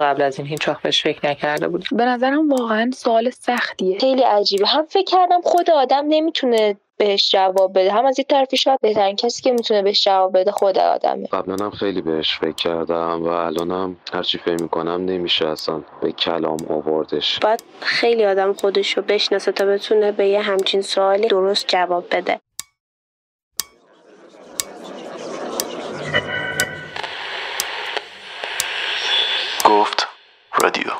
قبل از این هیچ وقت بهش فکر نکرده بود به نظرم واقعا سوال سختیه. خیلی عجیبه. هم فکر کردم خود آدم نمی‌تونه بهش جواب بده. هم از این طرفی شاید بهترین کسی که می‌تونه بهش جواب بده خود آدمه. قبلا هم خیلی بهش فکر کردم و الانم هرچی فکر می‌کنم نمیشه اصلا به کلام آوردش. باید خیلی آدم خودش رو بشناسه تا بتونه به یه همچین سوالی درست جواب بده گفت رادیو.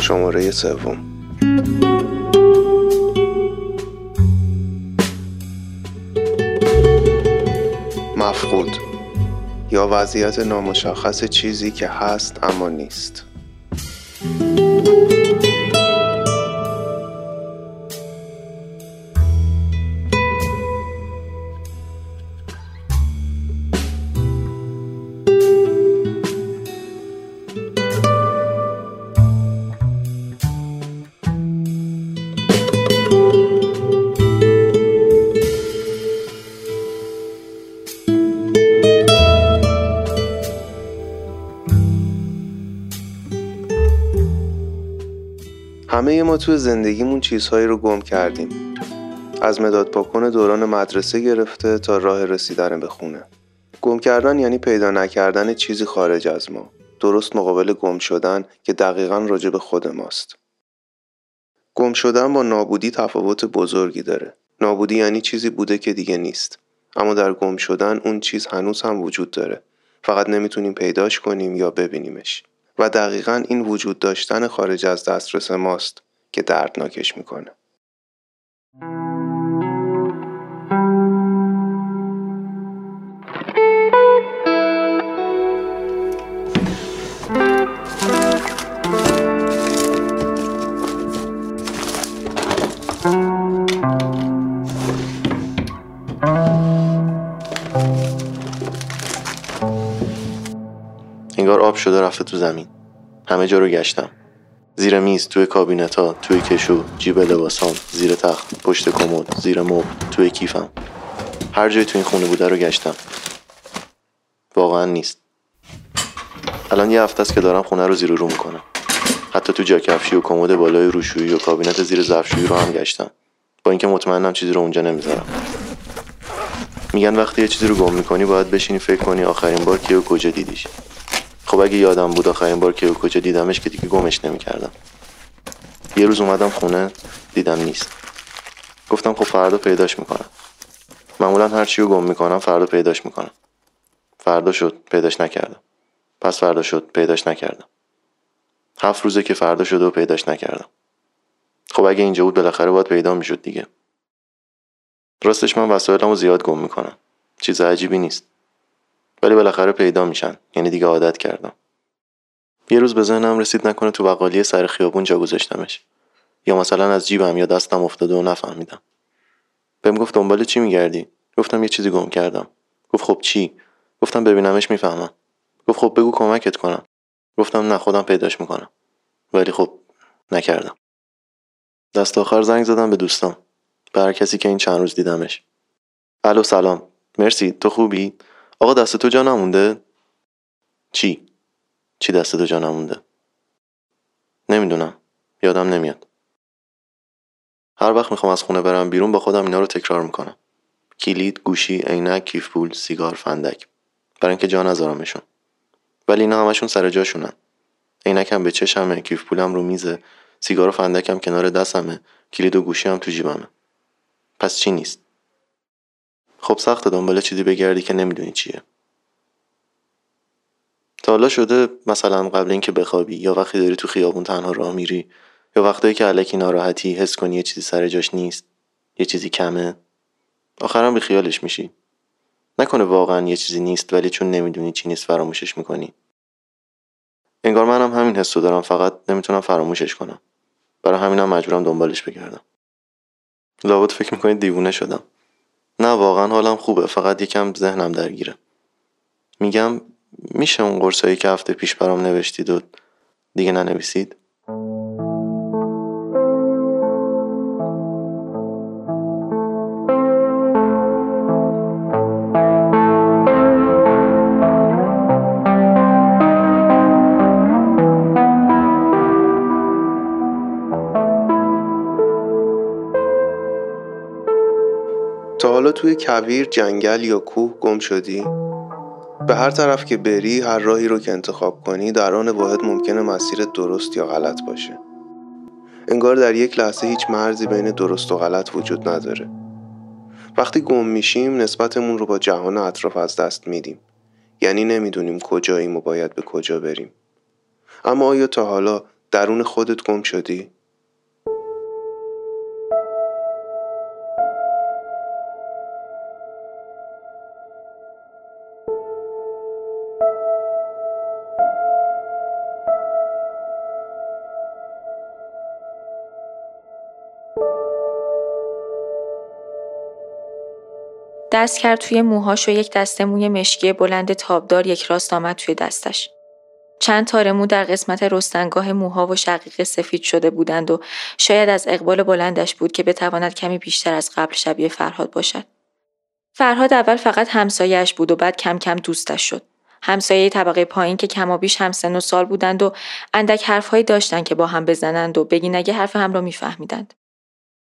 شماره سوم. وضعیت نامشخص چیزی که هست اما نیست. همه ما تو زندگیمون چیزهایی رو گم کردیم. از مداد پاکن دوران مدرسه گرفته تا راه رسیدن به خونه. گم کردن یعنی پیدا نکردن چیزی خارج از ما. درست مقابل گم شدن که دقیقا راجع به خود ماست. گم شدن با نابودی تفاوت بزرگی داره. نابودی یعنی چیزی بوده که دیگه نیست. اما در گم شدن اون چیز هنوز هم وجود داره. فقط نمی‌تونیم پیداش کنیم یا ببینیمش. و دقیقا این وجود داشتن خارج از دسترس ماست که دردناکش می‌کنه. انگار آب شده رفته تو زمین. همه جا رو گشتم. زیر میز توی کابینت ها توی کشو جیب لباسام زیر تخت پشت کمد زیر مبل توی کیفم. هر جای تو این خونه بوده رو گشتم. واقعا نیست. الان یه هفته است که دارم خونه رو زیر رو می‌کنم. حتی تو جاکفشی و کمد بالای روشویی و کابینت زیر ظرفشویی رو هم گشتم. با اینکه مطمئنم چیزی رو اونجا نمی‌ذارم. میگن وقتی یه چیزی رو گم می‌کنی باید بشینی فکر کنی آخرین بار کی و کجا دیدیش. خب اگه یادم بود آخرین بار که کجا دیدمش که دیگه گمش نمی‌کردم. یه روز اومدم خونه دیدم نیست. گفتم خب فردا پیداش می‌کنم. معمولا هر چی رو گم می‌کنم فردا پیداش می‌کنم. فردا شد پیداش نکردم. پس فردا شد پیداش نکردم. هفت روزه که فردا شده و پیداش نکردم. خب اگه اینجا بود بالاخره باید پیدا می‌شد دیگه. راستش من وسایلمو زیاد گم می‌کنم. چیز عجیبی نیست. ولی بالاخره پیدا میشن. یعنی دیگه عادت کردم. یه روز به ذهنم رسید نکنه تو بقالی سر خیابون جا گذاشتمش. یا مثلا از جیبم یا دستم افتاده و نفهمیدم. بهم گفت دنبال چی میگردی؟ گفتم یه چیزی گم کردم. گفت خب چی؟ گفتم ببینمش می‌فهمم. گفت خب بگو کمکت کنم. گفتم نه خودم پیداش می‌کنم. ولی خب نکردم. دست آخر زنگ زدم به دوستام. به هر کسی که این چند روز دیدمش. الو سلام. مرسی. تو خوبی؟ آقا دست تو جا نمونده؟ چی؟ چی دست تو جا نمونده؟ نمی‌دونم. یادم نمیاد. هر وقت می‌خوام از خونه برم بیرون با خودم اینا رو تکرار می‌کنم. کلید گوشی عینک کیف پول سیگار فندک. برای اینکه جا نذارمشون. ولی اینا همشون سر جاشونن. عینکم به چشمه کیف پولم رو میزه. سیگار و فندکم کنار دستمه. کلید و گوشی هم تو جیبمه. پس چی نیست؟ خب سخت دنبال چیزی بگردی که نمی‌دونی چیه. تا حالا شده مثلا قبل اینکه بخوابی یا وقتی داری تو خیابون تنها راه میری یا وقتایی که علکی ناراحتی حس کنی یه چیزی سر جاش نیست یه چیزی کمه آخرم به خیالش میشی. نکنه واقعا یه چیزی نیست ولی چون نمی‌دونی چی نیست فراموشش می‌کنی. انگار منم همین حسو دارم فقط نمی‌تونم فراموشش کنم. برای همینم مجبورم دنبالش بگردم. لابد فکر می‌کنید دیوونه شدم. نه واقعا حالم خوبه. فقط یکم ذهنم درگیره. میگم میشه اون قرصایی که هفته پیش برام نوشتید و دیگه ننویسید؟ توی کویر جنگل یا کوه گم شدی؟ به هر طرف که بری هر راهی رو که انتخاب کنی در آن واحد ممکنه مسیر درست یا غلط باشه انگار در یک لحظه هیچ مرزی بین درست و غلط وجود نداره وقتی گم میشیم نسبتمون رو با جهان اطراف از دست میدیم یعنی نمی‌دونیم کجاییم و باید به کجا بریم اما آیا تا حالا درون خودت گم شدی؟ دست کرد توی موهاش و یک دسته موی مشکی بلند تابدار یک راست آمد توی دستش. چند تار مو در قسمت رستنگاه موها و شقیق سفید شده بودند و شاید از اقبال بلندش بود که بتواند کمی بیشتر از قبل شبیه فرهاد باشد. فرهاد اول فقط همسایش بود و بعد کم کم دوستش شد. همسایه طبقه پایین که کمابیش هم سن و سال بودند و اندک حرفهایی داشتند که با هم بزنند و بگی نگه حرف هم را میفهمیدند.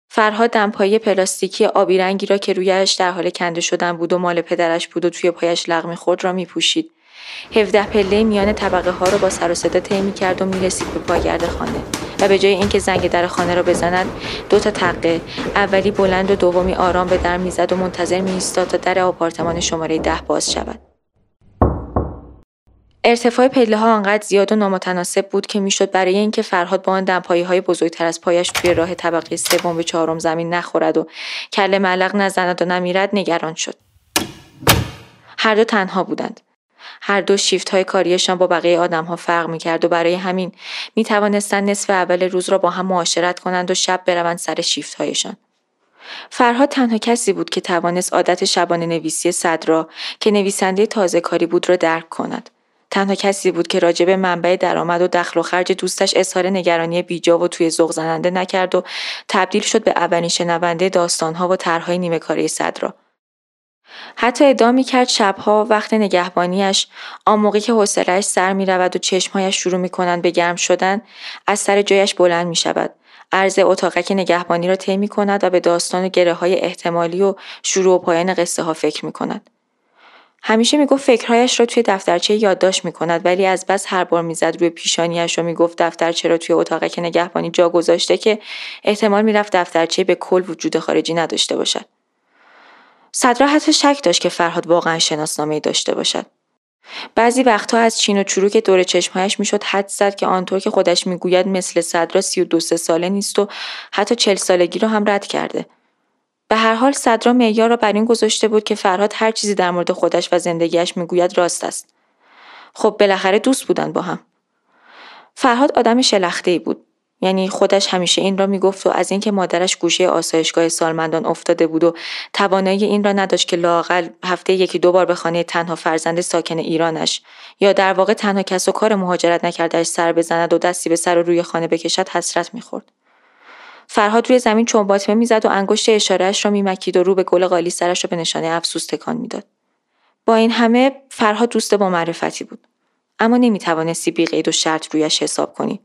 فرهاد دمپایی پلاستیکی آبی رنگی را که رویش در حال کنده شدن بود و مال پدرش بود و توی پایش لغمی خود را می پوشید. 17 پله میان طبقه ها را با سر و صدا طی کرد و می‌رسید به پایگرد خانه و به جای اینکه زنگ در خانه را بزند دو تا تقه اولی بلند و دومی آرام به در می‌زد و منتظر می ایستاد تا در آپارتمان شماره ده باز شود ارتفاع پله ها آنقدر زیاد و نامتناسب بود که می‌شد برای اینکه فرهاد با آن دمپایی های بزرگتر از پایش توی راه طبقه سوم به چهارم زمین نخورد و کله معلق نزند و نمیرد نگران شد هر دو تنها بودند هر دو شیفت های کاریشان با بقیه آدم ها فرق می کرد و برای همین می توانستند نصف اول روز را با هم معاشرت کنند و شب بروند سر شیفت هایشان. فرهاد تنها کسی بود که توانست عادت شبانه نویسی صد را که نویسنده تازه کاری بود را درک کند. تنها کسی بود که راجب منبع درآمد و دخل و خرج دوستش اظهار نگرانی بیجا و توی ذوق زننده نکرد و تبدیل شد به اولین شنونده داستانها و طرحهای نیمه کاره صدرا. حتی ادعا می کرد شبها وقت نگهبانیش آن موقعی که حوصلهاش سر می رود و چشمهایش شروع می کنند به گرم شدن از سر جایش بلند می شود. عرض اتاقک نگهبانی را طی کند و به داستان گره های احتمالی و شروع و پایان قصه ها فکر می کند. همیشه می‌گفت فکرهایش را توی دفترچه یادداشت می‌کند ولی از بس هر بار می‌زد روی پیشانیش و می‌گفت دفترچه را توی اتاقک نگهبانی جا گذاشته که احتمال می‌رفت دفترچه به کل وجود خارجی نداشته باشد. صدرا حتی شک داشت که فرهاد واقعا شناسنامه داشته باشد. بعضی وقتها از چین و چروک دور چشمهایش می‌شد حد زد که آنطور که خودش می‌گوید مثل صدرا سی و دو سه ساله نیست و حتی چل سالگی را هم رد کرده. به هر حال صدرا معیار را بر این گذاشته بود که فرهاد هر چیزی در مورد خودش و زندگیش می‌گوید راست است. خب بالاخره دوست بودن با هم. فرهاد آدم شلخته ای بود. یعنی خودش همیشه این را می‌گفت و از اینکه مادرش گوشه آسایشگاه سالمندان افتاده بود و توانایی این را نداشت که لاقل هفته یکی دو بار به خانه تنها فرزند ساکن ایرانش یا در واقع تنها کس و کار مهاجرت نکردهش سر بزند و دستی به سر و روی خانه بکشد حسرت می‌خورد. فرهاد روی زمین چنباتمه می‌زد و انگشت اشارهاش را میمکید و رو به گل قالی سرش را به نشانه افسوس تکان می‌داد. با این همه فرهاد دوست با معرفتی بود. اما نمی‌توانستی بی قید و شرط رویش حساب کنی.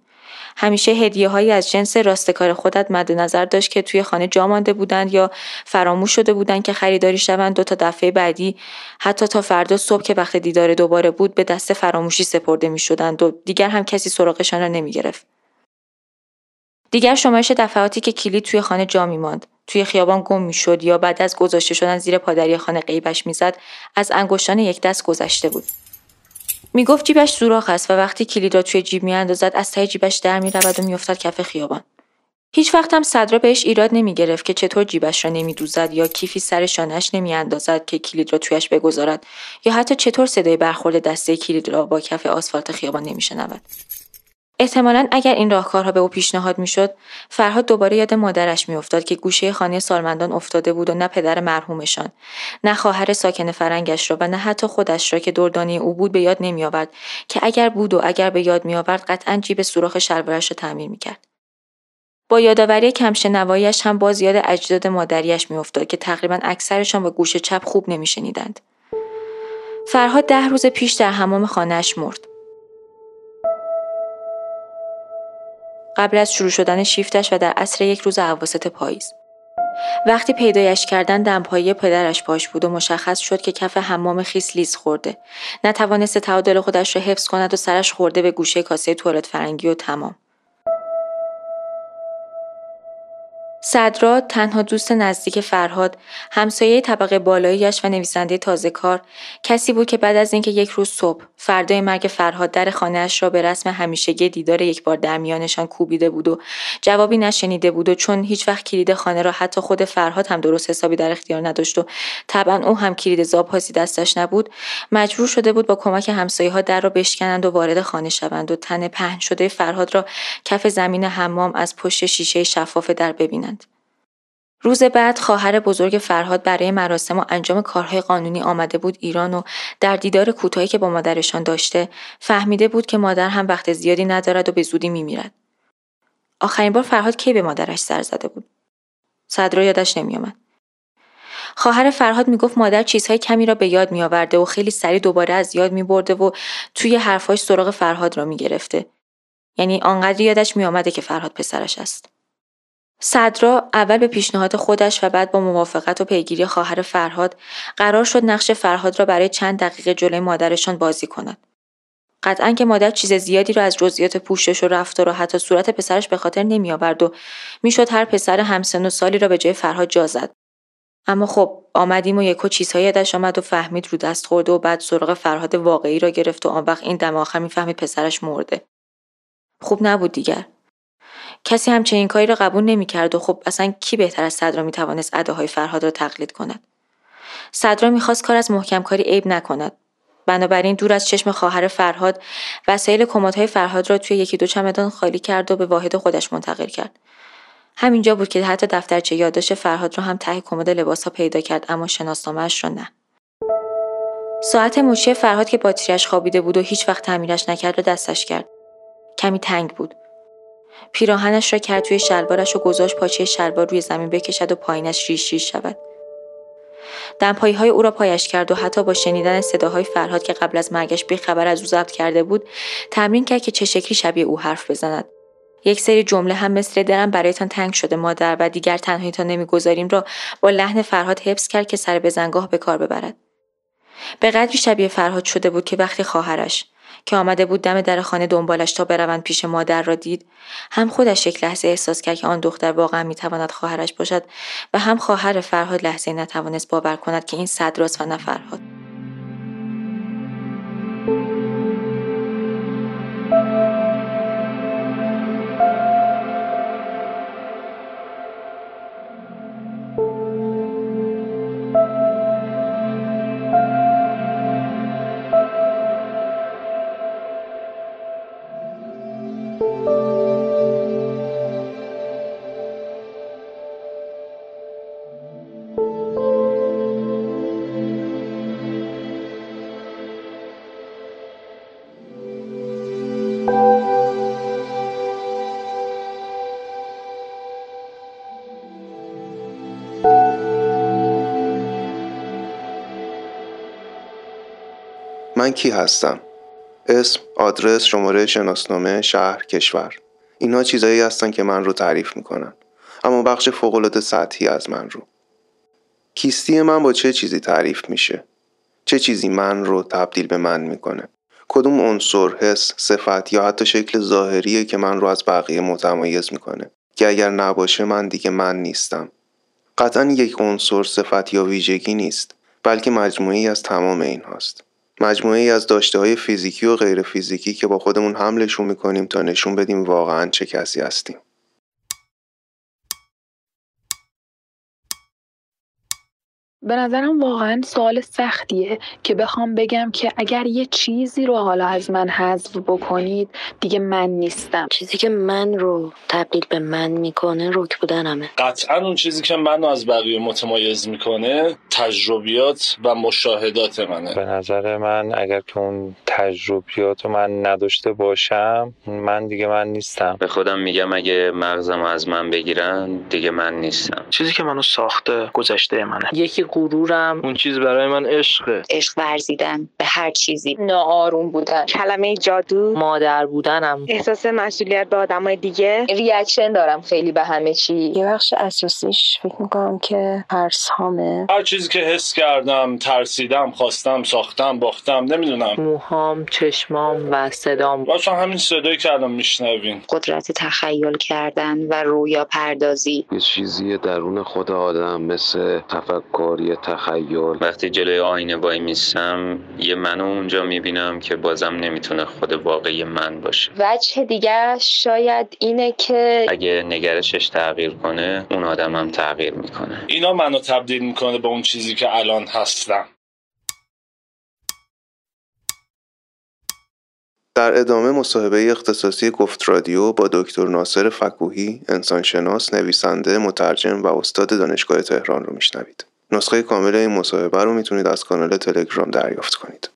همیشه هدیه هایی از جنس راستکار خودت مد نظر داشت که توی خانه جا مانده بودند یا فراموش شده بودند که خریداری شوند دو تا دفعه بعدی حتی تا فردا صبح که وقت دیدار دوباره بود به دست فراموشی سپرده می شدند و دیگر هم کسی سراغشان را نمی گرفت. دیگر شمارش دفعاتی که کلید توی خانه جا ماند توی خیابان گم می‌شد یا بعد از گذاشته شدن زیر پادری خانه قیبش می‌زد از انگشتان یک دست گذشته بود. می‌گفت جیبش سوراخ است و وقتی کلید را توی جیب میاندازد از ته جیبش در می‌رود و میافتد کف خیابان. هیچ وقت هم صدرا بهش ایراد نمی گرفت که چطور جیبش را نمیدوزد یا کیفی سر نمیاندازد که کلید را تویش بگذارد یا حتی چطور صدای برخورد دسته کلید را با کف آسفالت خیابان نمیشنود. احتمالا اگر این راهکارها به او پیشنهاد می‌شد فرهاد دوباره یاد مادرش میافتاد که گوشه خانه سالمندان افتاده بود و نه پدر مرحومشان نه خواهر ساکن فرنگش را و نه حتی خودش را که دردانی او بود به یاد نمیآورد که اگر بود و اگر به یاد میآورد قطعا جیب سوراخ شلوارش را تعمیر می‌کرد. با یادآوری کمشنواییش هم باز یاد اجداد مادریش میافتاد که تقریبا اکثرشان با گوش چپ خوب نمیشنیدند. فرهاد ده روز پیش در حمام خانهاش مرد. قبل از شروع شدن شیفتش و در عصر یک روز عواسط پاییز. وقتی پیدایش کردن دمپایی پدرش پاش بود و مشخص شد که کف حمام خیس لیز خورده. نتوانسته تعادل خودش را حفظ کند و سرش خورده به گوشه کاسه توالت فرنگی و تمام. صدرا تنها دوست نزدیک فرهاد همسایه طبقه بالاییش و نویسنده تازه کار. کسی بود که بعد از اینکه یک روز صبح فردای مرگ فرهاد در خانهاش را به رسم همیشگی دیدار یک بار در میانشان کوبیده بود و جوابی نشنیده بود و چون هیچ وقت کلید خانه را حتی خود فرهاد هم درست حسابی در اختیار نداشت و طبعا او هم کلید زاپاسی دستش نبود مجبور شده بود با کمک همسایه ها در را بشکنند و وارد خانه شوند و تن پهن شده فرهاد را کف زمین حمام از پشت شیشه شفاف در ببینند روز بعد خواهر بزرگ فرهاد برای مراسم و انجام کارهای قانونی آمده بود ایران و در دیدار کوتاهی که با مادرشان داشته فهمیده بود که مادر هم وقت زیادی ندارد و به زودی میمیرد. آخرین بار فرهاد کی به مادرش سر زده بود؟ صدرا یادش نمیآمد. خواهر فرهاد می‌گفت مادر چیزهای کمی را به یاد میآورده و خیلی سریع دوباره از یاد میبرده و توی حرفاش سراغ فرهاد را می‌گرفته. یعنی آنقدر یادش میآمده که فرهاد پسرش است. صدرا اول به پیشنهاد خودش و بعد با موافقت و پیگیری خواهر فرهاد قرار شد نقش فرهاد را برای چند دقیقه جلوی مادرشان بازی کند. قطعا که مادر چیز زیادی را از جزئیات پوشش و رفتار و حتی صورت پسرش به خاطر نمی آورد و می‌شد هر پسر همسن و سالی را به جای فرهاد جا زد. اما خب آمدیم و یکو چیزهایی یادش آمد و فهمید رو دست خورده و بعد سراغ فرهاد واقعی را گرفت و آن وقت این دم آخر می‌فهمید پسرش مرده. خوب نبود دیگر. کسی همچنین کاری را قبول نمی‌کرد و خب اصلا کی بهتر از صدرا می‌توانست اداهای فرهاد را تقلید کند؟ صدرا می‌خواست کار از محکم کاری عیب نکند. بنابراین دور از چشم خواهر فرهاد وسایل کمدهای فرهاد را توی یکی دو چمدان خالی کرد و به واحد خودش منتقل کرد. همینجا بود که حتی دفترچه یادداشت فرهاد را هم ته کمد لباسها پیدا کرد اما شناسنامهاش را نه. ساعت مچی فرهاد که باتریش خوابیده بود و هیچ وقت تعمیرش نکرد را دستش کرد. کمی تنگ بود. پیراهنش را کرد توی شلوارش و گذاشت پاچه شلوار روی زمین بکشد و پایینش ریش ریش شود. دمپایی های او را پایش کرد و حتی با شنیدن صداهای فرهاد که قبل از مرگش خبر از او ضبط کرده بود تمرین کرد که چه شکلی شبیه او حرف بزند. یک سری جمله هم مثل درم برایتان تنگ شده مادر و دیگر تنهایتان نمی‌گذاریم را با لحن فرهاد حفظ کرد که سر بزنگاه به کار ببرد. به قدری شبیه فرهاد شده بود که وقتی خواهرش که آمده بود دم در خانه دنبالش تا بروند پیش مادر را دید. هم خودش یک لحظه احساس کرد که آن دختر واقعا می‌تواند خواهرش باشد و هم خواهر فرهاد لحظه نتوانست باور کند که این صدراست و نه فرهاد. من کی هستم؟ اسم آدرس شماره شناسنامه شهر کشور. اینها چیزایی هستن که من رو تعریف می‌کنن. اما بخش فوقالعاده سطحی از من رو. کیستی من با چه چیزی تعریف میشه؟ چه چیزی من رو تبدیل به من می‌کنه؟ کدوم عنصر حس صفت یا حتی شکل ظاهریه که من رو از بقیه متمایز می‌کنه؟ که اگر نباشه من دیگه من نیستم. قطعا یک عنصر صفت یا ویژگی نیست بلکه مجموعی از تمام این هاست مجموعه ای از داشته های فیزیکی و غیر فیزیکی که با خودمون حملشون می‌کنیم تا نشون بدیم واقعا چه کسی هستیم. به نظرم واقعا سوال سختیه که بخوام بگم که اگر یه چیزی رو حالا از من حذف بکنید دیگه من نیستم. چیزی که من رو تبدیل به من می‌کنه رک بودنمه. قطعا اون چیزی که منو از بقیه متمایز می‌کنه تجربیات و مشاهدات منه. به نظر من اگر که اون تجربیات رو من نداشته باشم من دیگه من نیستم. به خودم میگم اگه مغزم از من بگیرن دیگه من نیستم. چیزی که منو ساخته گذشته منه. یکی غرورم. اون چیز برای من عشقه. عشق ورزیدن به هر چیزی. ناآروم بودن. کلمه جادو. مادر بودنم. احساس مسئولیت به آدمای دیگه. ریاکشن دارم خیلی به همه چی. یه بخش اساسیش فکر می‌کنم که ترس هامه. هر چیزی که حس کردم ترسیدم خواستم ساختم باختم نمی‌دونم. موهام چشمام و صدام. باشم همین صدایی که الان میشنوین. قدرت تخیل کردن و رویا پردازی. یه چیزی درون خود آدم مثل تفکر یه تخیل. وقتی جلوی آینه وای میستم یه منو اونجا می‌بینم که بازم نمی‌تونه خود واقعی من باشه. وجه دیگه شاید اینه که اگه نگرشش تغییر کنه اون آدمم تغییر می‌کنه. اینا منو تبدیل می‌کنه به اون چیزی که الان هستم. در ادامه مصاحبه اختصاصی گفت رادیو با دکتر ناصر فکوهی انسانشناس نویسنده مترجم و استاد دانشگاه تهران رو میشنوید. نسخه کامل این مصاحبه رو می‌تونید از کانال تلگرام دریافت کنید.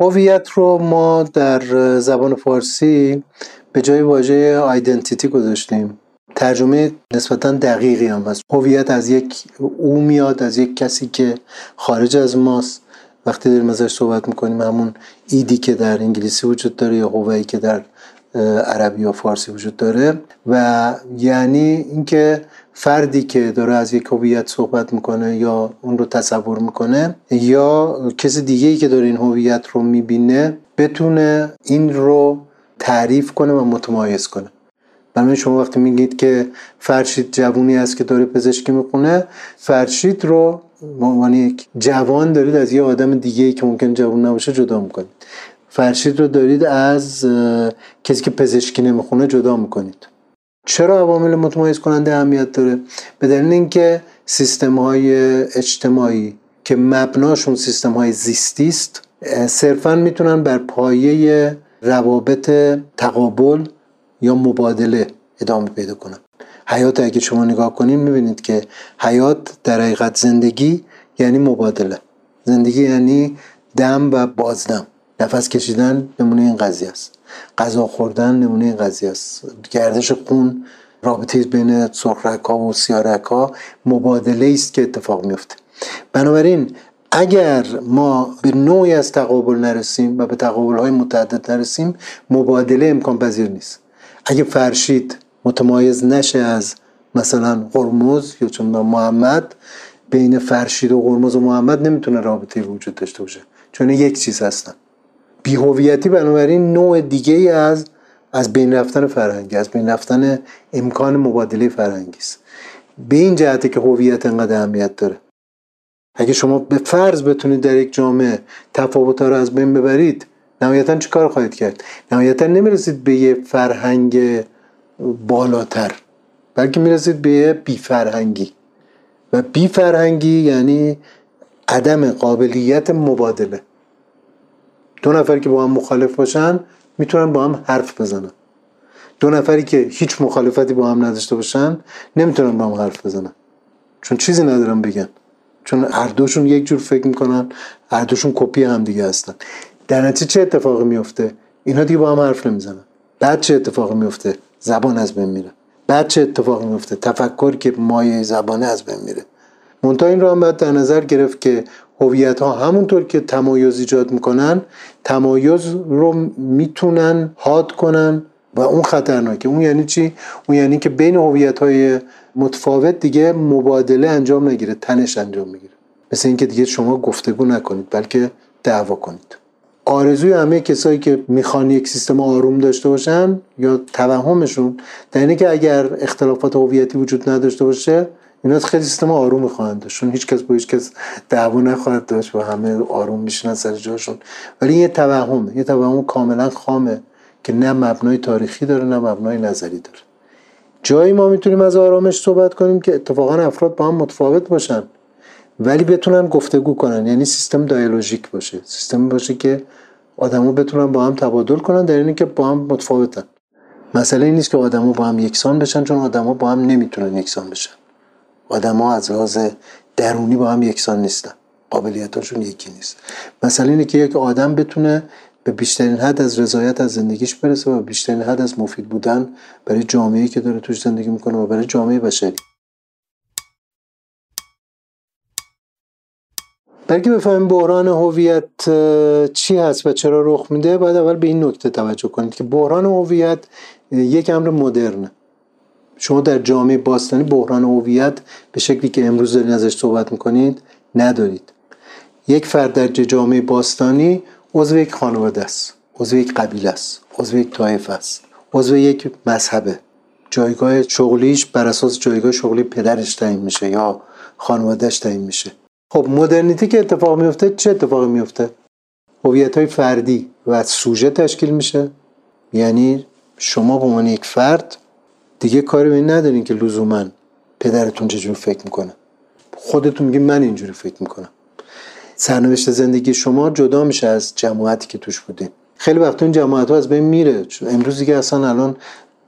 هویت رو ما در زبان فارسی به جای واژه آیدنتیتی گذاشتیم. ترجمه نسبتا دقیقی هم هست. هویت از یک او میاد از یک کسی که خارج از ماست. وقتی داریم ازش صحبت می‌کنیم همون ایدی که در انگلیسی وجود داره یا هویی که در عربی یا فارسی وجود داره و یعنی اینکه فردی که داره از یک هویت صحبت می‌کنه یا اون رو تصور می‌کنه یا کسی دیگه ای که داره این هویت رو می‌بینه بتونه این رو تعریف کنه و متمایز کنه. برای شما وقتی میگید که فرشید جوونی است که داره پزشکی می‌خونه فرشید رو به عنوان یک جوان دارید از یه آدم دیگه ای که ممکن جوان نباشه جدا می‌کنید. فرشید رو دارید از کسی که پزشکی نمی‌خونه جدا می‌کنید. چرا عوامل متمایز کننده اهمیت داره؟ به دلیل اینکه سیستم های اجتماعی که مبناشون سیستم های زیستی است صرفا می‌تونن بر پایه روابط تقابل یا مبادله ادامه پیدا کنن. حیات اگه شما نگاه کنین می‌بینید که حیات در حقیقت زندگی یعنی مبادله. زندگی یعنی دم و بازدم. نفس کشیدن نمونه این قضیه است. غذا خوردن نمونه این قضیه است. گردش خون رابطه بین سرخرک ها و سیارک ها مبادله است که اتفاق میفته بنابراین اگر ما به نوعی از تقابل نرسیم و به تقابل های متعدد نرسیم مبادله امکان پذیر نیست. اگه فرشید متمایز نشه از مثلا قرمز یا چون محمد بین فرشید و قرمز و محمد نمی‌تونه رابطه وجود داشته باشه. چون یک چیز هستن. بیهویتی بنابراین نوع دیگه ای از از بین رفتن فرهنگی از بین رفتن امکان مبادله فرهنگی است. به این جهته که هویت انقدر اهمیت داره. اگه شما به فرض بتونید در یک جامعه تفاوت‌ها رو از بین ببرید نهایتا چی کار خواهید کرد؟ نهایتا نمی‌رسید به یه فرهنگ بالاتر بلکه می‌رسید به یه بی فرهنگی و بی فرهنگی یعنی عدم قابلیت مبادله. دو نفر که با هم مخالف باشن می‌تونن با هم حرف بزنن. دو نفری که هیچ مخالفتی با هم نداشته باشن نمی‌تونن با هم حرف بزنن. چون چیزی ندارن بگن. چون هر دوشون یک جور فکر می‌کنن هر دوشون کپی هم دیگه هستن. در نتیجه چه اتفاقی میفته اینا دیگه با هم حرف نمی‌زنن. بعد چه اتفاقی میفته زبان از بین میره. بعد چه اتفاقی میفته تفکر که مایه زبانه از بین میره. منتها این رو هم باید در نظر گرفت که هویت ها همونطور که تمایز ایجاد می‌کنن تمایز رو می‌تونن حاد کنن و اون خطرناکه. اون یعنی چی؟ اون یعنی که بین هویت های متفاوت دیگه مبادله انجام نگیره تنش انجام می‌گیره. مثل اینکه دیگه شما گفتگو نکنید بلکه دعوا کنید. آرزوی همه کسایی که می‌خوان یک سیستم آروم داشته باشن یا توهمشون در اینه که اگر اختلافات هویتی وجود نداشته باشه اینا خیلی سیستم آروم خواهند چون هیچ کس با هیچ کس دعوا نخواهد داشت و همه آروم میشنن سر جاشون. ولی یه توهمه یه توهم کاملا خامه که نه مبنای تاریخی داره نه مبنای نظری داره. جایی ما می‌تونیم از آرامش صحبت کنیم که اتفاقا افراد با هم متفاوت باشن ولی بتونن گفتگو کنن. یعنی سیستم دیالوژیک باشه. سیستم باشه که آدما بتونن با هم تبادل کنن در اینی که با هم متفاوتن. مسئله این نیست که آدما با هم یکسان بشن چون آدما با هم نمی‌تونن یکسان بشن. آدما از لحاظ درونی با هم یکسان نیستن. قابلیتاشون یکی نیست. مسئله اینه که یک آدم بتونه به بیشترین حد از رضایت از زندگیش برسه و بیشترین حد از مفید بودن برای جامعه‌ای که داره توش زندگی می‌کنه و برای جامعه بشری. برای که بفهمیم بحران هویت چی هست و چرا رخ میده باید اول به این نکته توجه کنید که بحران هویت یک امر مدرنه. شما در جامعه باستانی بحران هویت به شکلی که امروز دارین ازش صحبت می‌کنید ندارید. یک فرد در جامعه باستانی عضو یک خانواده است عضو یک قبیله است عضو یک طایفه است عضو یک مذهبه. جایگاه شغلیش بر اساس جایگاه شغلی پدرش تعیین میشه یا خانوادهش تعیین میشه. خب مدرنیتی که اتفاق میفته چه اتفاقی میفته هویت های فردی و سوژه تشکیل میشه. یعنی شما به عنوان یک فرد دیگه کاری به این ندارین که لزوما پدرتون چجور فکر می‌کنه. خودتون میگین من اینجوری فکر می‌کنم. سرنوشت زندگی شما جدا میشه از جماعتی که توش بودین خیلی وقت این جماعت ها از بین میره. امروز دیگه اصلا الان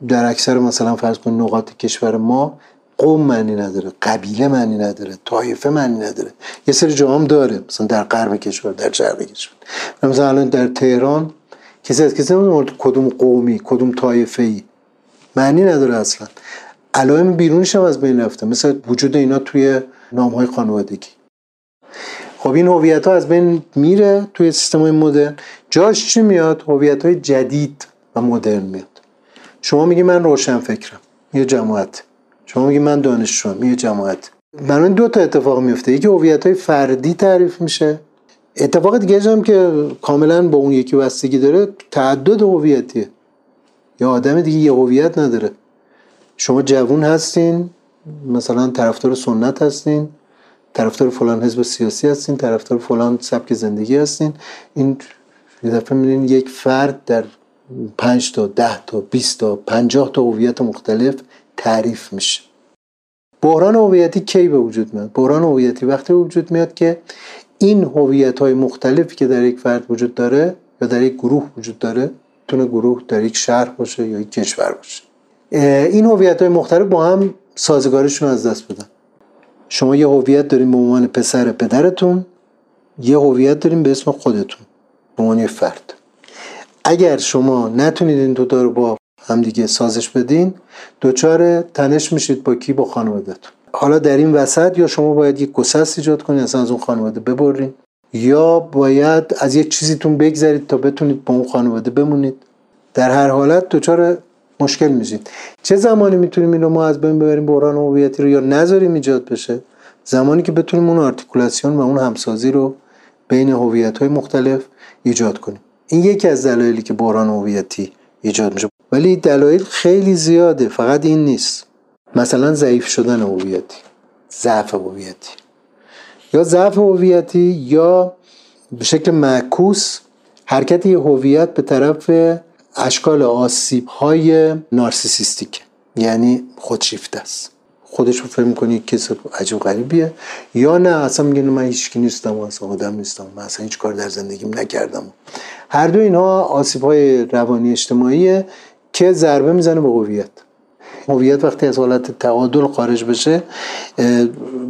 در اکثر مثلا فرض کن نقاط کشور ما قوم معنی نداره قبیله معنی نداره طایفه معنی نداره. یه سری جام داره مثلا در غرب کشور در شرق کشور. مثلا الان در تهران کسی از کسی کدوم قومی کدوم طایفه ای معنی نداره اصلا. علائم بیرونش هم از بین رفته مثل وجود اینا توی نام های خانوادگی. خب این هویت ها از بین میره توی سیستم های مدرن. جاش چی میاد؟ هویت های جدید و مدرن میاد. شما میگی من روشن فکرم یه جماعت. شما میگی من دانشجوام یه جماعت. برای دو تا اتفاق میفته. یکی هویت های فردی تعریف میشه. اتفاق دیگه هم که کاملا با اون یکی بستگی داره تعدد هویتیه. یا آدم دیگه یه هویت نداره. شما جوون هستین مثلا طرفدار سنت هستین طرفدار فلان حزب سیاسی هستین طرفدار فلان سبک زندگی هستین. این یه دفعه می‌بینین یک فرد در پنج تا ده تا 20 تا 50 تا هویت مختلف تعریف میشه. بحران هویتی کی به وجود میاد؟ بحران هویتی وقتی به وجود میاد که این هویت های مختلفی که در یک فرد وجود داره یا در یک گروه وجود داره تونه گروه در یک شهر باشه یا یک کشور باشه. این هویت های مختلف با هم سازگاریشون از دست بدن. شما یه هویت داریم به عنوان پسر پدرتون یه هویت داریم به اسم خودتون به عنوان فرد. اگر شما نتونید این دوتا رو با همدیگه سازش بدین دوچار تنش میشید با کی؟ با خانوادهتون. حالا در این وسط یا شما باید یک گسست ایجاد کنید اصلا از اون خانواده ببرین. یا باید از یک چیزیتون بگذرید تا بتونید با اون خانواده بمونید. در هر حالت دچار مشکل میشید. چه زمانی می‌تونیم این رو ما از بین ببریم بحران هویتی رو یا نذاریم ایجاد بشه؟ زمانی که بتونیم اون آرتیکولاسیون و اون همسازی رو بین هویت های مختلف ایجاد کنیم. این یکی از دلایلی که بحران هویتی ایجاد میشه. ولی دلایل خیلی زیاده فقط این نیست. مثلا ضعیف شدن هویتی ضعف هویتی. یا ضعف هویتی یا به شکل معکوس حرکت هویت به طرف اشکال آسیب های نارسیسیستیک. یعنی خودشیفته است. خودش رو فکر می‌کنی کس عجب غریبیه. یا نه اصلا میگه من هیچکی نیستم و اصلا آدم نیستم من اصلا هیچ کار در زندگیم نکردم. هر دو اینها آسیب های روانی اجتماعیه که ضربه می‌زنه به هویت. هویت وقتی از حالت تعادل خارج بشه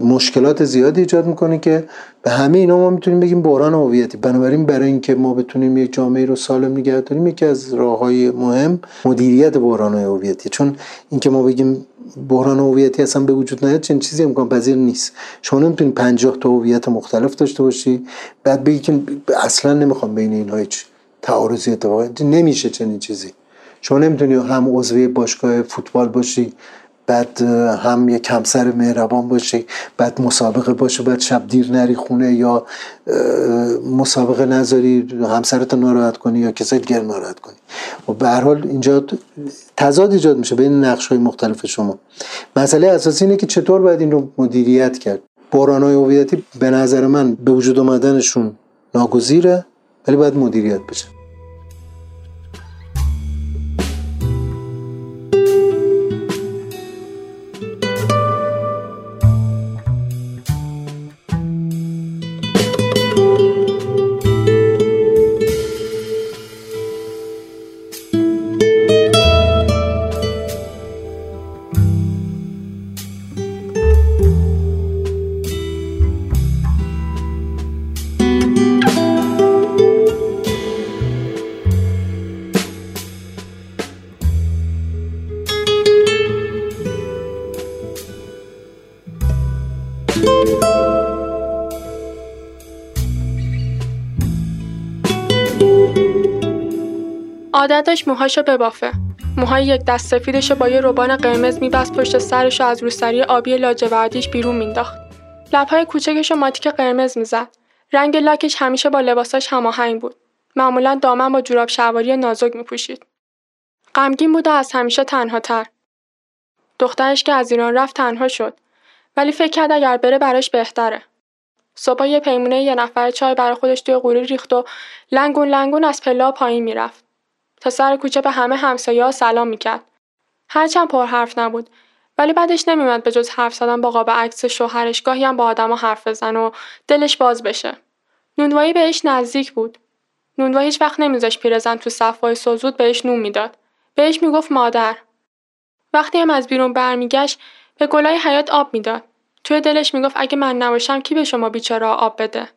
مشکلات زیادی ایجاد می‌کنه که به همه اینا ما می‌تونیم بگیم بحران هویتی. بنابراین برای اینکه ما بتونیم یک جامعه رو سالم نگه داریم یکی از راه های مهم مدیریت بحران هویتی. چون اینکه ما بگیم بحران هویتی اصلا به وجود نیاد چنین چیزی امکان پذیر نیست. شما نمی‌تونید 50 تا هویت مختلف داشته باشی بعد بگی که اصلا نمی‌خوام بین اینها هیچ تعارضی اتفاق نمیشه چنین چیزی. شما نمی‌تونی هم عضو باشگاه فوتبال باشی بعد هم یک همسر مهربان باشی بعد مسابقه باشه بعد شب دیر نری خونه یا مسابقه نذاری همسرت ناراحت کنی یا کسی دیگر ناراحت کنی. و به هر حال اینجا تضاد ایجاد میشه بین نقش های مختلف شما. مسئله اساسی اینه که چطور باید این رو مدیریت کرد. بحران های هویتی به نظر من به وجود آمدنشون ناگزیره ولی باید مدیریت بشه. عادت داشت موهاشو ببافه. موهای یک دست سفیدش با یه روبان قرمز میبست پشت سرش و از روسری آبی لاجوردیش بیرون مینداخت لبهای کوچکش و ماتیک قرمز می‌زد. رنگ لاکش همیشه با لباساش هماهنگ بود. معمولا دامن با جوراب شلواری نازک میپوشید. غمگین بود و از همیشه تنها تر. دخترش که از ایران رفت تنها شد. ولی فکر کرد اگر بره براش بهتره. صبح یه پیمونه یه نفر چای برای خودش توی قوری ریخت و لنگون لنگون از پلا پایین می‌رفت. تا سر کوچه به همه همسایه‌ها سلام می‌کرد. هرچند پر حرف نبود ولی بعدش نمیومد به جز حرف زدن با قاب عکس شوهرش گاهی هم با آدما حرف بزن و دلش باز بشه. نونوایی بهش نزدیک بود. نونوایی هیچ وقت نمیذاش پیرزن تو صفای سوزود بهش نون می‌داد. بهش می‌گفت مادر. وقتی هم از بیرون برمیگشت به گلای حیات آب می‌داد. توی دلش می‌گفت اگه من نباشم کی به شما بیچاره آب بده.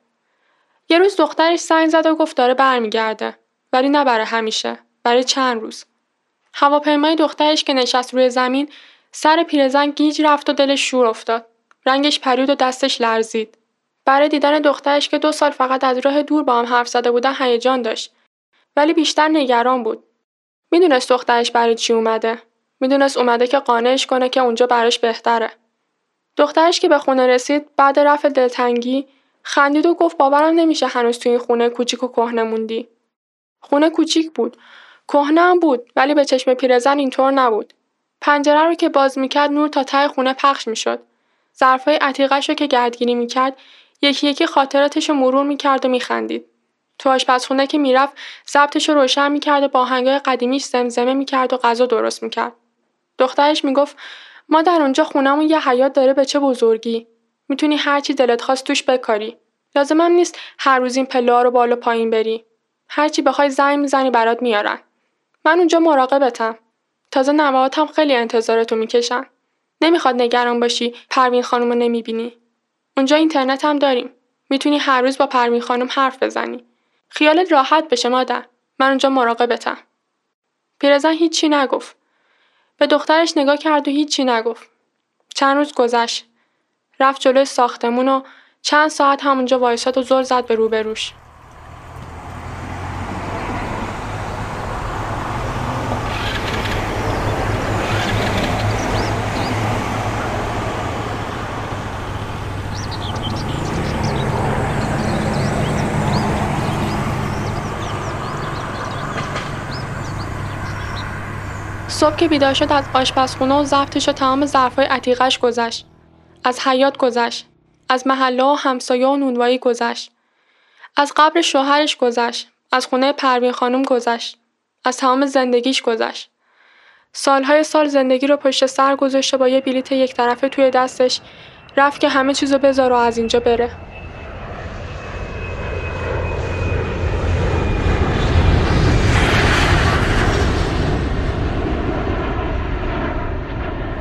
یه روز دخترش زنگ زد و گفت داره برمیگرده. ولی نه برای همیشه. برای چند روز. هواپیمای دخترش که نشست روی زمین سر پیرزن گیج رفت و دلش شور افتاد. رنگش پرید و دستش لرزید. برای دیدن دخترش که دو سال فقط از راه دور با هم حرف زده بودن هیجان داشت. ولی بیشتر نگران بود. می‌دونست دخترش برای چی اومده. می‌دونست اومده که قانعش کنه که اونجا براش بهتره. دخترش که به خونه رسید بعد رفع دلتنگی خندید و گفت باورم نمیشه هنوز تو این خونه کوچیک و کهنه موندی. خونه کوچیک بود کهنه هم بود ولی به چشم پیرزن اینطور نبود. پنجره رو که باز می‌کرد نور تا ته خونه پخش می‌شد. ظرفای عتیقش رو که گردگیری می‌کرد یکی یکی خاطراتش رو مرور می‌کرد و میخندید. تو آشپزخونه که می‌رفت ضبطش رو روشن می‌کرد و با هنگای قدیمیش زمزمه می‌کرد و غذا درست می‌کرد. دخترش می‌گفت ما در اونجا خونمون یه حیات داره به چه بزرگی. می‌تونی هر چی دلت خواست توش بکاری. لازمم نیست هر روز این پله رو بالا پایین بری. هرچی بخوای زنگ می‌زنی برات میارن. من اونجا مراقبتم. تازه نوهاتم خیلی انتظارتو می‌کشن. نمی‌خواد نگران باشی پروین خانم رو نمی‌بینی. اونجا اینترنت هم داریم. می‌تونی هر روز با پروین خانم حرف بزنی. خیالت راحت بشه مادر. من اونجا مراقبتم. پیرزن هیچی نگفت. به دخترش نگاه کرد و هیچی نگفت. چند روز گذشت. رفت جلوی ساختمون و چند ساعت همونجا وایساد و زل زد به روبروش. صبح که بیدار شد از آشپزخونه و ضبطش و تمام ظرفهای عتیقش گذشت. از حیات گذشت. از محله و همسایه و نونوایی گذشت. از قبر شوهرش گذشت. از خونه پروین خانم گذشت. از تمام زندگیش گذشت. سالهای سال زندگی رو پشت سر گذاشته با یه بلیت یک طرفه توی دستش رفت که همه چیزو بذار و از اینجا بره.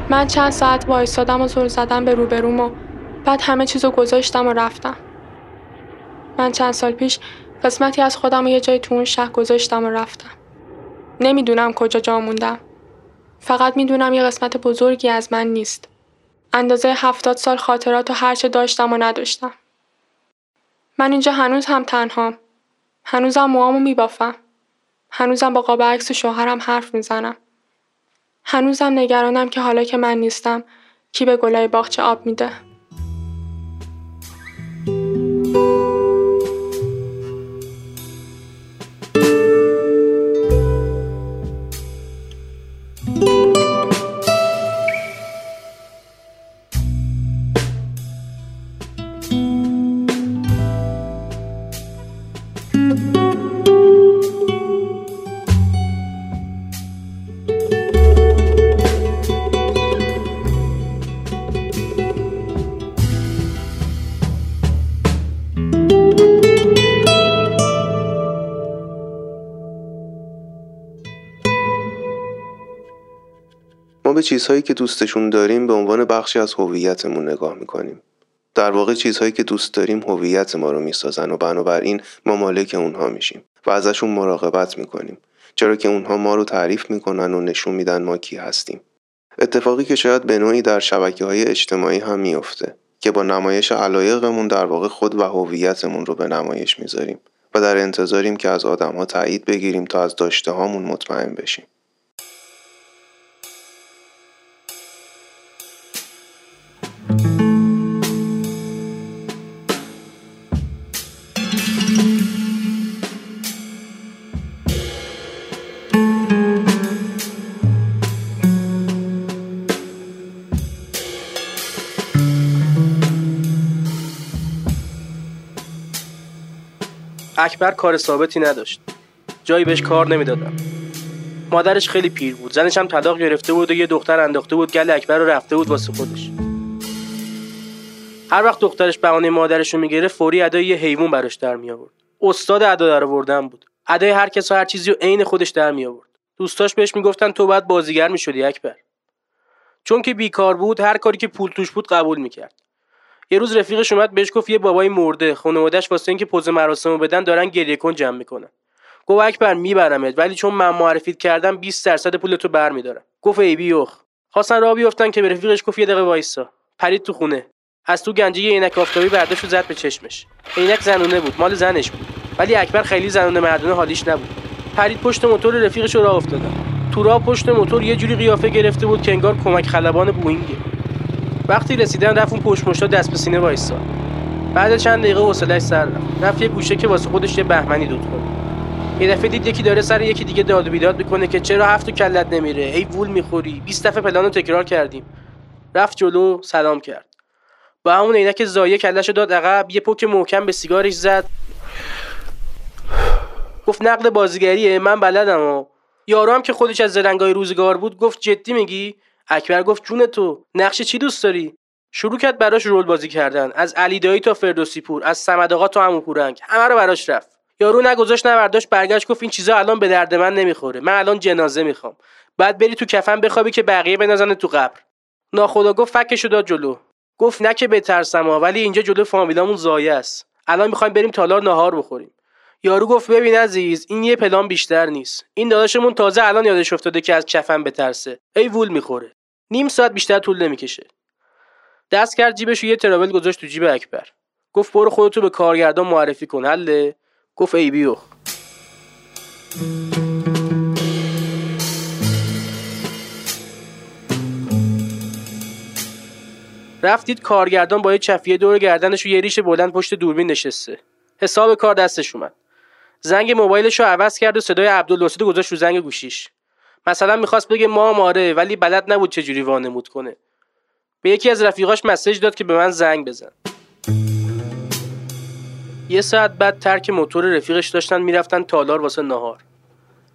من چند ساعت وایستادم و زل زدم به روبروم و بعد همه چیزو گذاشتم و رفتم. من چند سال پیش قسمتی از خودم رو یه جای تو اون شهر گذاشتم و رفتم. نمی‌دونم کجا جا موندم. فقط می‌دونم یه قسمت بزرگی از من نیست. اندازه هفتاد سال خاطرات و هرچه داشتم و نداشتم. من اینجا هنوز هم تنهام. هنوزم موامو میبافم. هنوزم با قاب عکس شوهرم حرف می‌زنم. هنوزم نگرانم که حالا که من نیستم کی به گلای باغچه آب میده؟ چیزهایی که دوستشون داریم به عنوان بخشی از هویتمون نگاه می‌کنیم. در واقع چیزهایی که دوست داریم هویت ما رو می‌سازن و بنابراین ما مالک اونها میشیم و ازشون مراقبت می‌کنیم چرا که اونها ما رو تعریف می‌کنن و نشون میدن ما کی هستیم. اتفاقی که شاید به نوعی در شبکه های اجتماعی هم میافته که با نمایش علایقمون در واقع خود و هویتمون رو به نمایش می‌ذاریم و در انتظاریم که از آدمها تایید بگیریم تا از داشته هامون مطمئن بشیم. اکبر کار ثابتی نداشت. جایی بهش کار نمی‌دادم مادرش خیلی پیر بود. زنش هم طلاق گرفته بود و یه دختر انداخته بود گل اکبر رو رفته بود واسه خودش. هر وقت دخترش بهانه مادرش رو می‌گرفت فوری ادای یه حیوان براش در می آورد استاد ادا در آوردن بود. ادای هر کس و هر چیزی رو عین خودش در می آورد دوستاش بهش می‌گفتن تو باید بازیگر می‌شدی اکبر. چون که بیکار بود هر کاری که پول توش بود قبول می‌کرد. یه روز رفیقش اومد بهش گفت یه بابای مرده. خانواده‌اش واسه اینکه پوز مراسمو بدن دارن گریه کن جمع می‌کنن. گفت اکبر میبرمت. ولی چون من معرفیت کردم 20 درصد پول تو برمیدارم. گفت ای بیوخ خواستن راه بیفتن که به رفیقش گفت یه دقیقه وایسا. پرید تو خونه. از تو گنجه یه عینک آفتابی برداشت و زد به چشمش. عینک زنونه بود مال زنش بود. ولی اکبر خیلی زنونه مردونه حالیش نبود. پرید پشت موتور رفیقش رو راه افتادن. تو راه پشت موتور یه جوری قیافه گرفته بود که انگار کمک خلبان بوینگه. وقتی رسیدن رفت اون پشت مشتا دست به سینه وایسا. بعد چند دقیقه حوصله‌اش سر رفت. رفت یه گوشه که واسه خودش یه بهمنی دود کنه. یه دفعه دید یکی داره سر یکی دیگه داد و بیداد می‌کنه که چرا هفت کلت نمیره؟ ای وول می‌خوری. 20 دفعه پلانو تکرار کردیم. رفت جلو سلام کرد. با همون عینک زایه کلش داد عقب یه پک محکم به سیگارش زد. گفت نقد بازیگریه من بلدم و یارو هم که خودش از زرنگای روزگار بود گفت جدی میگی؟ اکبر گفت جون تو نقش چی دوست داری؟ شروع کرد براش رول بازی کردن. از علی دایی تا فردوسی پور از صمد آقا تا عمو پورنگ. همه رو براش رفت. یارو نگذاشت نبرداشت برگشت گفت این چیزا الان به درد من نمی‌خوره. من الان جنازه می‌خوام. بعد بری تو کفن بخوابی که بقیه بنازن تو قبر. ناخدا گفت فکشو داد جلو. گفت نه که بترسم ولی اینجا جلو فامیلامون زایه است. الان می‌خوایم بریم تالار نهار بخوریم. یارو گفت ببین عزیز این یه پلان بیشتر نیست. این داداشمون تازه الان یادش افتاده که از کفن بترسه ای وول می‌خوره. نیم ساعت بیشتر طول نمی‌کشه. دست کرد جیبش یه تراول گذاشت تو جیب اکبر. گفت برو خودتو به کارگردان معرفی کن حله؟ گفت ای بیوخ رفتید کارگردان با یه چفیه دور گردنش و یه ریش بلند پشت دوربین نشسته. حساب کار دستش اومد. زنگ موبایلش رو عوض کرد و صدای عبدالواسط گذاشت رو زنگ گوشیش. مثلا می‌خواست بگه ما ماره ولی بلد نبود چجوری وانمود کنه. به یکی از رفیقاش مسیج داد که به من زنگ بزن. یه ساعت بعد ترک موتور رفیقش داشتن می‌رفتن تالار واسه نهار.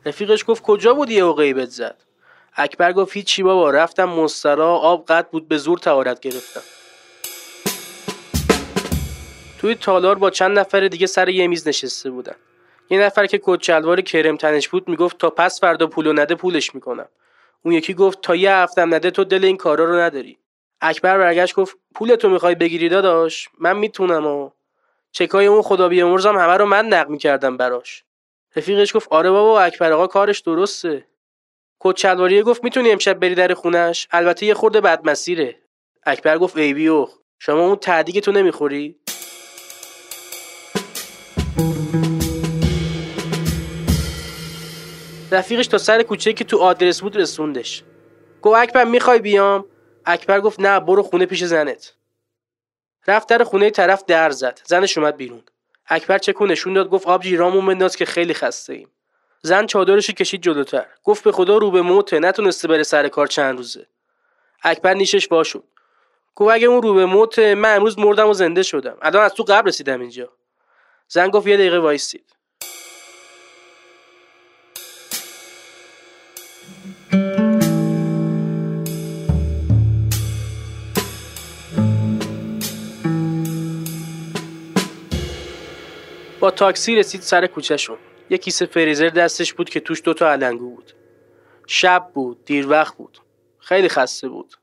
رفیقش گفت کجا بودی یه غیبت زد؟ اکبر گفت هیچی بابا رفتم مسترا آب قد بود به زور تهارت گرفتم. توی تالار با چند نفر دیگه سر یه میز نشسته بودن. یه نفر که کت کرم تنش بود می‌گفت تا پس فردا پولو نده پولش می‌کنم. اون یکی گفت تا یه هفتم نده تو دل این کارا رو نداری. اکبر برگشت گفت پولتو می‌خوای بگیری داداش؟ من می‌تونم و. چکای اون خدا بیامرزم همه رو من نقل می‌کردم براش. رفیقش گفت آره بابا اکبر آقا کارش درسته. کت گفت می‌تونی امشب بری در خونش البته یه خورده بد مسیره اکبر گفت ای بیوخ شما اون تعدیگ تو نمی‌خوری؟ رفیقش تا سر کوچه که تو آدرس بود رسوندش. گفت اکبر می‌خوای بیام؟ اکبر گفت نه برو خونه پیش زنت. رفت در خونه طرف در زد. زنش اومد بیرون. اکبر چکو نشون داد گفت آب جیرامون بنداز که خیلی خسته ایم. زن چادرش کشید جلوتر. گفت به خدا رو به موته نتونسته بره سر کار چند روزه. اکبر نیشش شد. گفت اگه اون رو به موته من امروز مردم و زنده شدم. الان از تو قبل رسیدم اینجا. زن گفت یه دقیقه وایسید. تاکسی رسید سر کوچهشون. یه کیسه فریزر دستش بود که توش دوتا علنگو بود. شب بود دیر وقت بود. خیلی خسته بود.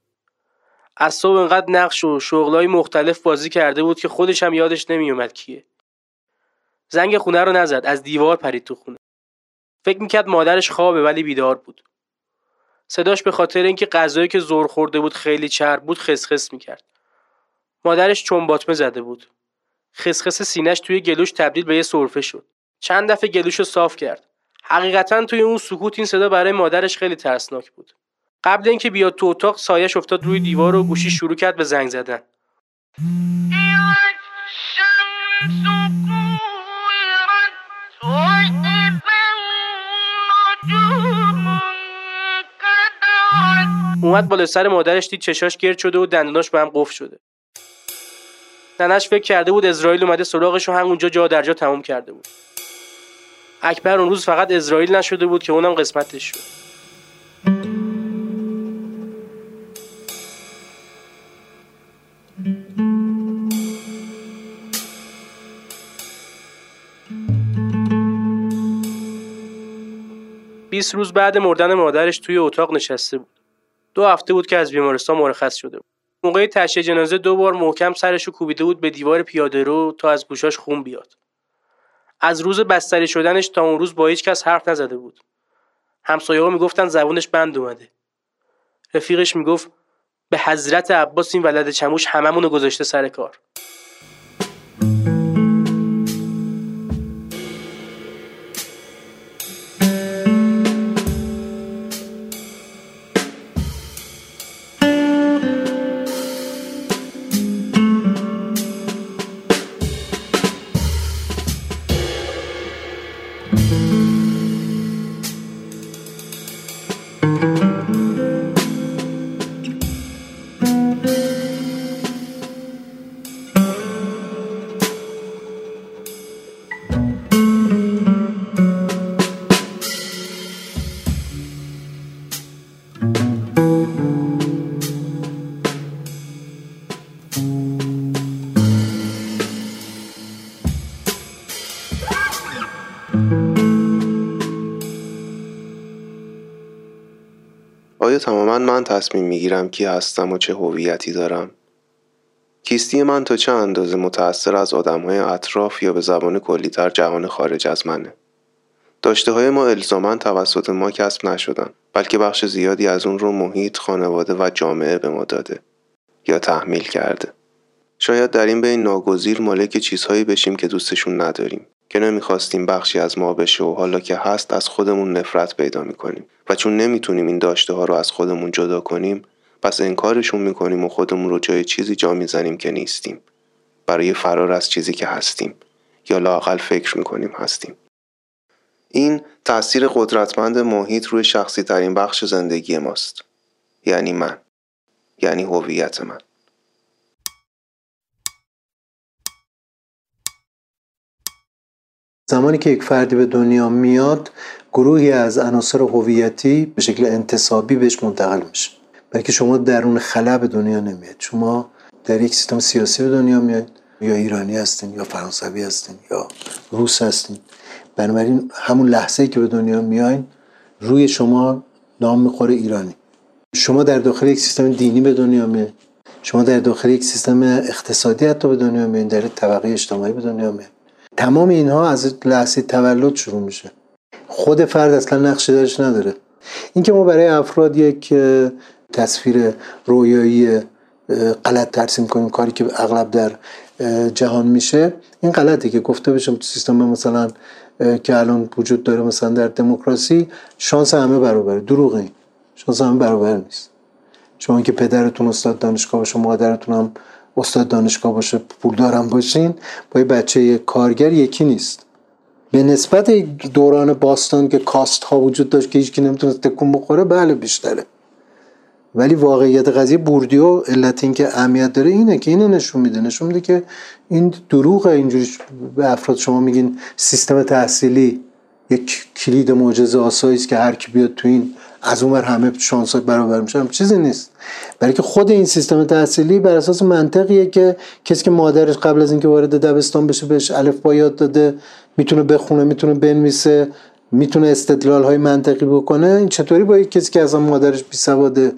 از صبح انقدر نقش و شغلای مختلف بازی کرده بود که خودش هم یادش نمیومد کیه. زنگ خونه رو نزد از دیوار پرید تو خونه. فکر می‌کرد مادرش خوابه ولی بیدار بود. صداش به خاطر اینکه غذایی که زور خورده بود خیلی چرب بود خسخس می‌کرد. مادرش چنباتمه زده بود. خسخس سینش توی گلوش تبدیل به یه سرفه شد. چند دفعه گلوش رو صاف کرد. حقیقتا توی اون سکوت این صدا برای مادرش خیلی ترسناک بود. قبل اینکه بیاد تو اتاق سایش افتاد روی دیوار و گوشی شروع کرد به زنگ زدن. اومد بالا سر مادرش دید چشاش گرد شده و دندوناش به هم قفل شده. ننش فکر کرده بود اسرائیل اومده سراغش و همونجا جا در جا تموم کرده بود. اکبر اون روز فقط اسرائیل نشده بود که اونم قسمتش شد. بیست روز بعد مردن مادرش توی اتاق نشسته بود. دو هفته بود که از بیمارستان مرخص شده بود. موقع تشییع جنازه دو بار محکم سرشو کوبیده بود به دیوار پیاده رو تا از گوشاش خون بیاد. از روز بستری شدنش تا اون روز با هیچ کس حرف نزده بود. همسایه ها می‌گفتن زبونش بند اومده. رفیقش می‌گفت به حضرت عباس این ولد چموش هممونو گذاشته سر کار. تماما من تصمیم می‌گیرم کی هستم و چه هویتی دارم؟ کیستی من تا چه اندازه متأثر از آدمهای اطراف یا به زبان کلیتر جهان خارج از منه؟ داشته های ما الزاما توسط ما کسب نشدن بلکه بخش زیادی از اون رو محیط، خانواده و جامعه به ما داده یا تحمیل کرده. شاید در این بین ناگزیر مالک چیزهایی بشیم که دوستشون نداریم که نمی‌خواستیم بخشی از ما بشه و حالا که هست از خودمون نفرت پیدا می‌کنیم. و چون نمی‌تونیم این داشته ها رو از خودمون جدا کنیم پس انکارشون می‌کنیم و خودمون رو جای چیزی جا می‌زنیم که نیستیم. برای فرار از چیزی که هستیم. یا لاقل فکر می‌کنیم هستیم. این تاثیر قدرتمند محیط روی شخصی ترین بخش زندگی ماست. یعنی من. یعنی هویت من. زمانی که یک فردی به دنیا میاد گروهی از عناصر هویتی به شکل انتصابی بهش منتقل میشه. بلکه شما درون خلا به دنیا نمیاد. شما در یک سیستم سیاسی به دنیا میاد یا ایرانی هستین یا فرانسوی هستین یا روس هستین. بنابراین همون لحظه که به دنیا میاین روی شما نام می‌خوره ایرانی. شما در داخل یک سیستم دینی به دنیا میاد شما در داخل یک سیستم اقتصادی حتی به دنیا میاد در طبقه اجتماعی به دنیا میاد تمام اینها از لحظه تولد شروع میشه. خود فرد اصلا نقشی درش نداره. اینکه ما برای افراد یک تصویر رویایی غلط ترسیم کنیم کاری که اغلب در جهان میشه این غلطه که گفته بشم تو سیستم مثلا که الان وجود داره مثلا در دموکراسی شانس همه برابره. دروغه شانس همه برابر نیست. شما که پدرتون استاد دانشگاه باشه مادرتون هم استاد دانشگاه باشه پولدارم باشین با یه بچه کارگر یکی نیست. به نسبت دوران باستان که کاست ها وجود داشت که هیچکی نمی‌تونست تکون بخوره بله بیشتره. ولی واقعیت قضیه بوردیو علت این که اهمیت داره اینه که اینو نشون میده. نشون میده که این دروغه اینجوری به افراد شما میگین سیستم تحصیلی یک کلید معجزه آسایی است که هر کی بیاد تو این از اونور همه شانس برابر میشه هم چیزی نیست. برای که خود این سیستم تحصیلی بر اساس منطقیه که کسی که مادرش قبل از اینکه وارد دبستان بشه بهش الف با یاد داده می‌تونه بخونه می‌تونه بنویسه می‌تونه استدلال های منطقی بکنه این چطوری با یک کسی که اصلا مادرش بی سواده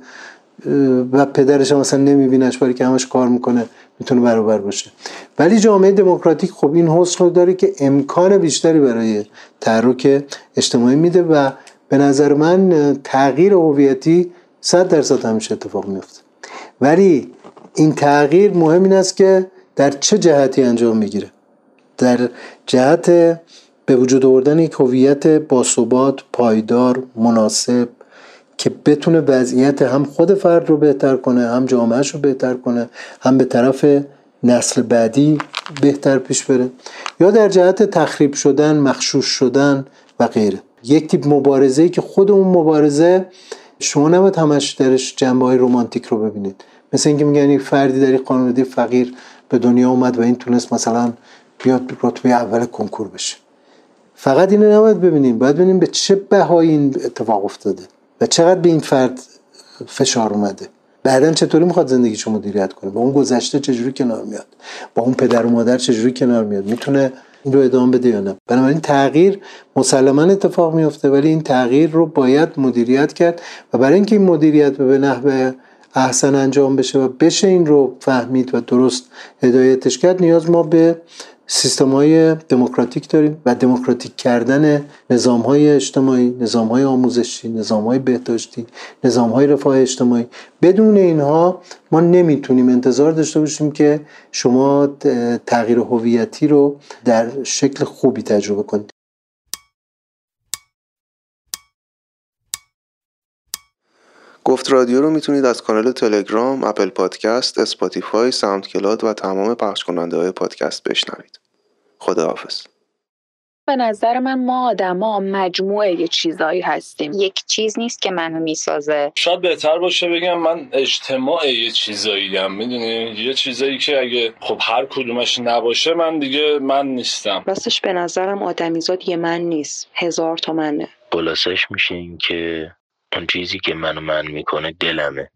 و پدرش هم اصلا نمیبینش برای که همش کار می‌کنه می‌تونه برابر باشه. ولی جامعه دموکراتیک خب این حسن رو داره که امکان بیشتری برای تحرک اجتماعی میده و به نظر من تغییر هویتی صد درصد همیشه اتفاق میفته ولی این تغییر مهم این است که در چه جهتی انجام می‌گیره. در جهت به وجود آوردن یک هویت باثبات پایدار مناسب که بتونه وضعیت هم خود فرد رو بهتر کنه هم جامعهش رو بهتر کنه هم به طرف نسل بعدی بهتر پیش بره. یا در جهت تخریب شدن مخشوش شدن و غیره. یک تیپ مبارزه که خود اون مبارزه شما نباید همش درش جنبه های رومانتیک رو ببینید. مثل اینکه میگن یک فردی در یک خانواده فقیر به دنیا اومد و این تونست مثلا بیاد رتبه اول کنکور بشه. فقط اینو نباید ببینیم. باید ببینیم به چه بهایی این اتفاق افتاده و چقدر به این فرد فشار اومده. بعدا چطوری می‌خواد زندگیشو مدیریت کنه؟ با اون گذشته چجوری کنار میاد؟ با اون پدر و مادر چجوری کنار میاد؟ می‌تونه این رو ادامه بده یا نه. بنابراین تغییر مسلما اتفاق میفته ولی این تغییر رو باید مدیریت کرد و برای اینکه این مدیریت به نحو احسن انجام بشه و بشه این رو فهمید و درست هدایتش کرد نیاز ما به سیستم های دموکراتیک داریم و دموکراتیک کردن نظام های اجتماعی نظام های آموزشی نظام های بهداشتی نظام های رفاه اجتماعی بدون اینها ما نمی‌تونیم انتظار داشته باشیم که شما تغییر هویتی رو در شکل خوبی تجربه کنید گفت رادیو رو می‌تونید از کانال تلگرام، اپل پادکست، اسپاتیفای، ساوند کلاد و تمام پخش کننده های پادکست بشنوید. خداحافظ. به نظر من ما آدما مجموعه یه چیزایی هستیم. یک چیز نیست که منو می‌سازه. شاید بهتر باشه بگم من اجتماع یه چیزایی هم می‌دونی؟ یه چیزایی که اگه خب هر کدومش نباشه من دیگه من نیستم. راستش به نظرم آدمیزاد یه من نیست هزار تا منه خلاصش میشه این که اون چیزی که منو من می‌کنه دلمه.